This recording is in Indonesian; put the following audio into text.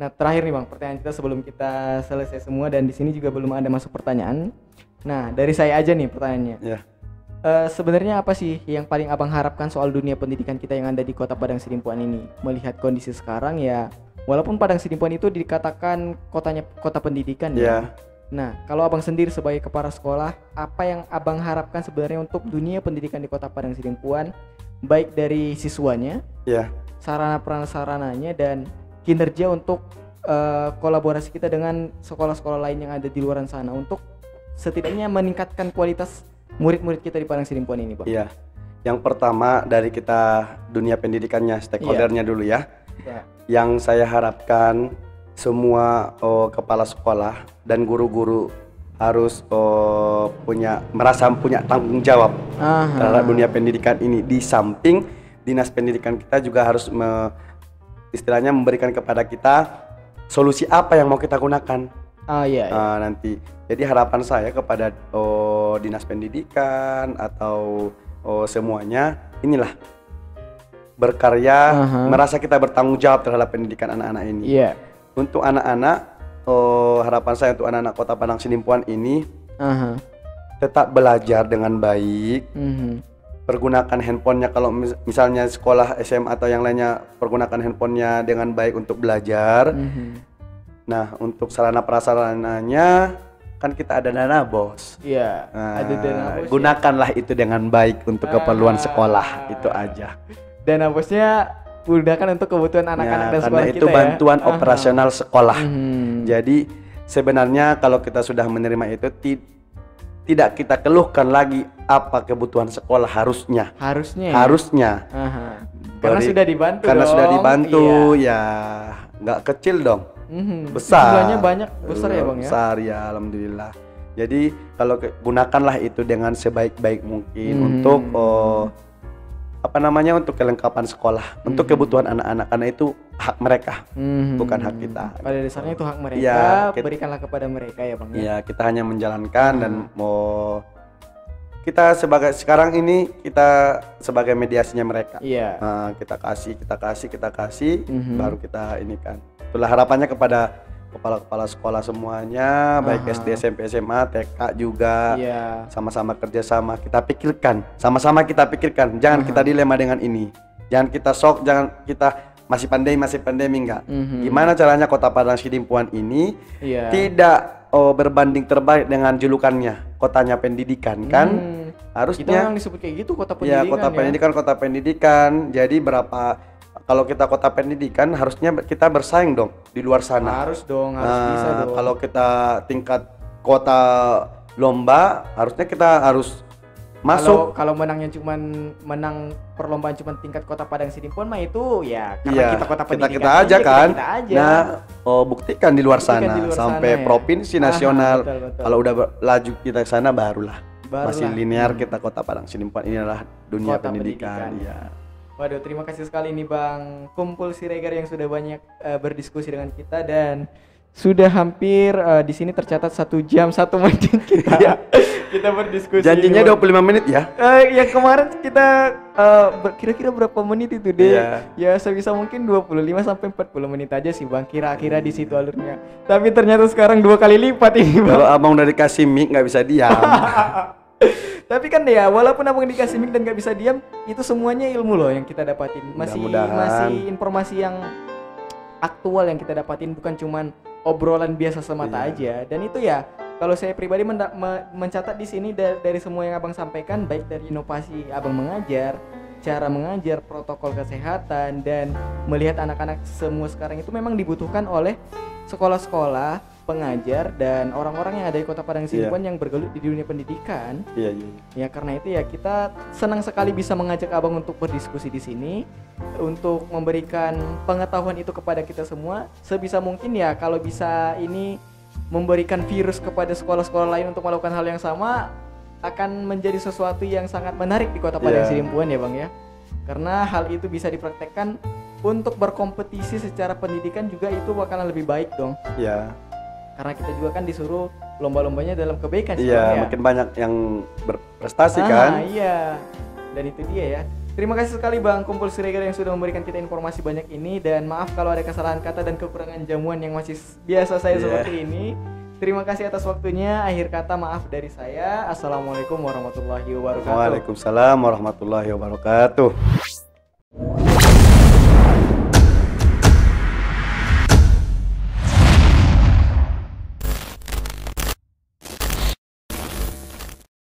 Nah, terakhir nih Bang, pertanyaan kita sebelum kita selesai semua dan di sini juga belum ada masuk pertanyaan. Nah, dari saya aja nih pertanyaannya. Ya. Eh, sebenarnya apa sih yang paling abang harapkan soal dunia pendidikan kita yang ada di kota Padang Sidimpuan ini? Melihat kondisi sekarang ya, walaupun Padang Sidimpuan itu dikatakan kotanya kota pendidikan ya. Ya. Nah, kalau abang sendiri sebagai kepala sekolah, apa yang abang harapkan sebenarnya untuk dunia pendidikan di kota Padang Sidimpuan, baik dari siswanya, Ya. sarana prasarananya dan kinerja untuk eh, kolaborasi kita dengan sekolah-sekolah lain yang ada di luar sana untuk setidaknya meningkatkan kualitas murid-murid kita di Padang Sidimpuan ini, Bang. Iya. Yang pertama dari kita dunia pendidikannya, stakeholdernya dulu ya. Ya. Yang saya harapkan semua oh, kepala sekolah dan guru-guru harus oh, punya merasa punya tanggung jawab Aha. terhadap dunia pendidikan ini. Di samping dinas pendidikan kita juga harus me- istilahnya memberikan kepada kita solusi apa yang mau kita gunakan Ah iya. iya. uh, nanti. Jadi harapan saya kepada oh, dinas pendidikan atau oh, semuanya inilah berkarya, Aha. merasa kita bertanggung jawab terhadap pendidikan anak-anak ini. Iya. Untuk anak-anak, oh, harapan saya untuk anak-anak Kota Padang Sidimpuan ini Aha. tetap belajar dengan baik, Mhm. Pergunakan handphonenya kalau mis- misalnya sekolah SMA atau yang lainnya pergunakan handphonenya dengan baik untuk belajar. Mhm. Nah, untuk sarana prasarananya kan kita ada dana bos. Iya. Nah, ada dana bos. ya. gunakanlah itu dengan baik untuk keperluan Ah. sekolah itu aja. Dana bosnya gunakan untuk kebutuhan anak-anak Ya, dan karena sekolah itu kita ya. bantuan Aha. operasional sekolah. Mhm. Jadi sebenarnya kalau kita sudah menerima itu tidak kita keluhkan lagi apa kebutuhan sekolah harusnya. harusnya. ya? Harusnya. Aha. Karena Dari- sudah dibantu Karena dong. sudah dibantu Iya. ya nggak kecil dong. Mhm. Besar. Jumlahnya banyak besar ya bang ya. Besar ya alhamdulillah. Jadi kalau ke- gunakanlah itu dengan sebaik-baik mungkin Hmm. untuk oh, apa namanya untuk kelengkapan sekolah, untuk Hmm. kebutuhan anak-anak karena itu hak mereka, Mhm. bukan hak kita. Pada dasarnya itu hak mereka. Iya, kita- berikanlah kepada mereka ya bang. ya. Ya kita hanya menjalankan dan Hmm. mau kita sebagai sekarang ini kita sebagai mediasinya mereka. Iya. Nah, kita kasih, kita kasih, kita kasih, Mhm. baru kita ini kan. Itulah harapannya kepada kepala-kepala sekolah semuanya, baik Aha. SD, SMP, SMA, TK juga, Iya. sama-sama kerjasama. Kita pikirkan, sama-sama kita pikirkan. Jangan Aha. kita dilema dengan ini. Jangan kita sok, jangan kita masih pandemi, masih pandemi enggak. Mhm. Gimana caranya Kota Padang Sidimpuan ini Iya. tidak oh, berbanding terbalik dengan julukannya, kotanya pendidikan kan? Kita Harusnya memang disebut kayak gitu kota Ya pendidikan kota pendidikan, kota pendidikan. Jadi berapa kalau kita kota pendidikan harusnya kita bersaing dong di luar sana. Harus dong, harus Nah, bisa dong. Kalau kita tingkat kota lomba, harusnya kita harus masuk. Kalau kalau menangnya cuman menang perlombaan cuman tingkat kota Padang Sidimpuan mah itu ya karena Iya, kita kota kita pendidikan kita aja kan. Kita, aja. Nah, oh, buktikan di luar Buktikan sana di luar sampai sana ya. provinsi Aha, nasional. betul, betul. Kalau udah laju kita ke sana barulah. Barulah. Masih linear Hmm. kita kota Padang Sidimpuan ini adalah dunia Kota pendidikan. pendidikan. Iya. Waduh, terima kasih sekali nih Bang Kumpul Siregar yang sudah banyak eh, berdiskusi dengan kita dan sudah hampir eh, di sini tercatat satu jam satu menit kita Iya. kita berdiskusi. Janjinya Bang. 25 menit ya. Eh, yang kemarin kita eh, ber- kira-kira berapa menit itu deh? Iya. Ya sebisa mungkin 25 sampai 40 menit aja sih Bang. Kira-kira di situ alurnya. Tapi ternyata sekarang dua kali lipat ini Bang. Kalau abang udah dikasih mic nggak bisa diam. Tapi kan ya walaupun abang dikasih mic dan gak bisa diam, itu semuanya ilmu loh yang kita dapatin. Masih Mudah-mudahan. masih informasi yang aktual yang kita dapatin bukan cuman obrolan biasa semata Iya. aja. Dan itu ya kalau saya pribadi menda- me- mencatat di sini da- dari semua yang abang sampaikan, baik dari inovasi abang mengajar, cara mengajar, protokol kesehatan dan melihat anak-anak semua sekarang itu memang dibutuhkan oleh sekolah-sekolah, pengajar dan orang-orang yang ada di Kota Padang Iya. Sidimpuan yang bergelut di dunia pendidikan. Iya, iya. Ya karena itu ya kita senang sekali bisa mengajak abang untuk berdiskusi di sini untuk memberikan pengetahuan itu kepada kita semua sebisa mungkin ya kalau bisa ini memberikan virus kepada sekolah-sekolah lain untuk melakukan hal yang sama akan menjadi sesuatu yang sangat menarik di Kota Padang Iya. Sidimpuan ya Bang ya. Karena hal itu bisa dipraktekkan untuk berkompetisi secara pendidikan juga itu bakalan lebih baik dong. Iya. Karena kita juga kan disuruh lomba-lombanya dalam kebaikan Iya, ya. makin banyak yang berprestasi Ah, kan. Iya. Dan itu dia ya. Terima kasih sekali Bang Kumpul Siregar yang sudah memberikan kita informasi banyak ini dan maaf kalau ada kesalahan kata dan kekurangan jamuan yang masih biasa saya Iya. seperti ini. Terima kasih atas waktunya. Akhir kata maaf dari saya. Assalamualaikum warahmatullahi wabarakatuh. Waalaikumsalam warahmatullahi wabarakatuh.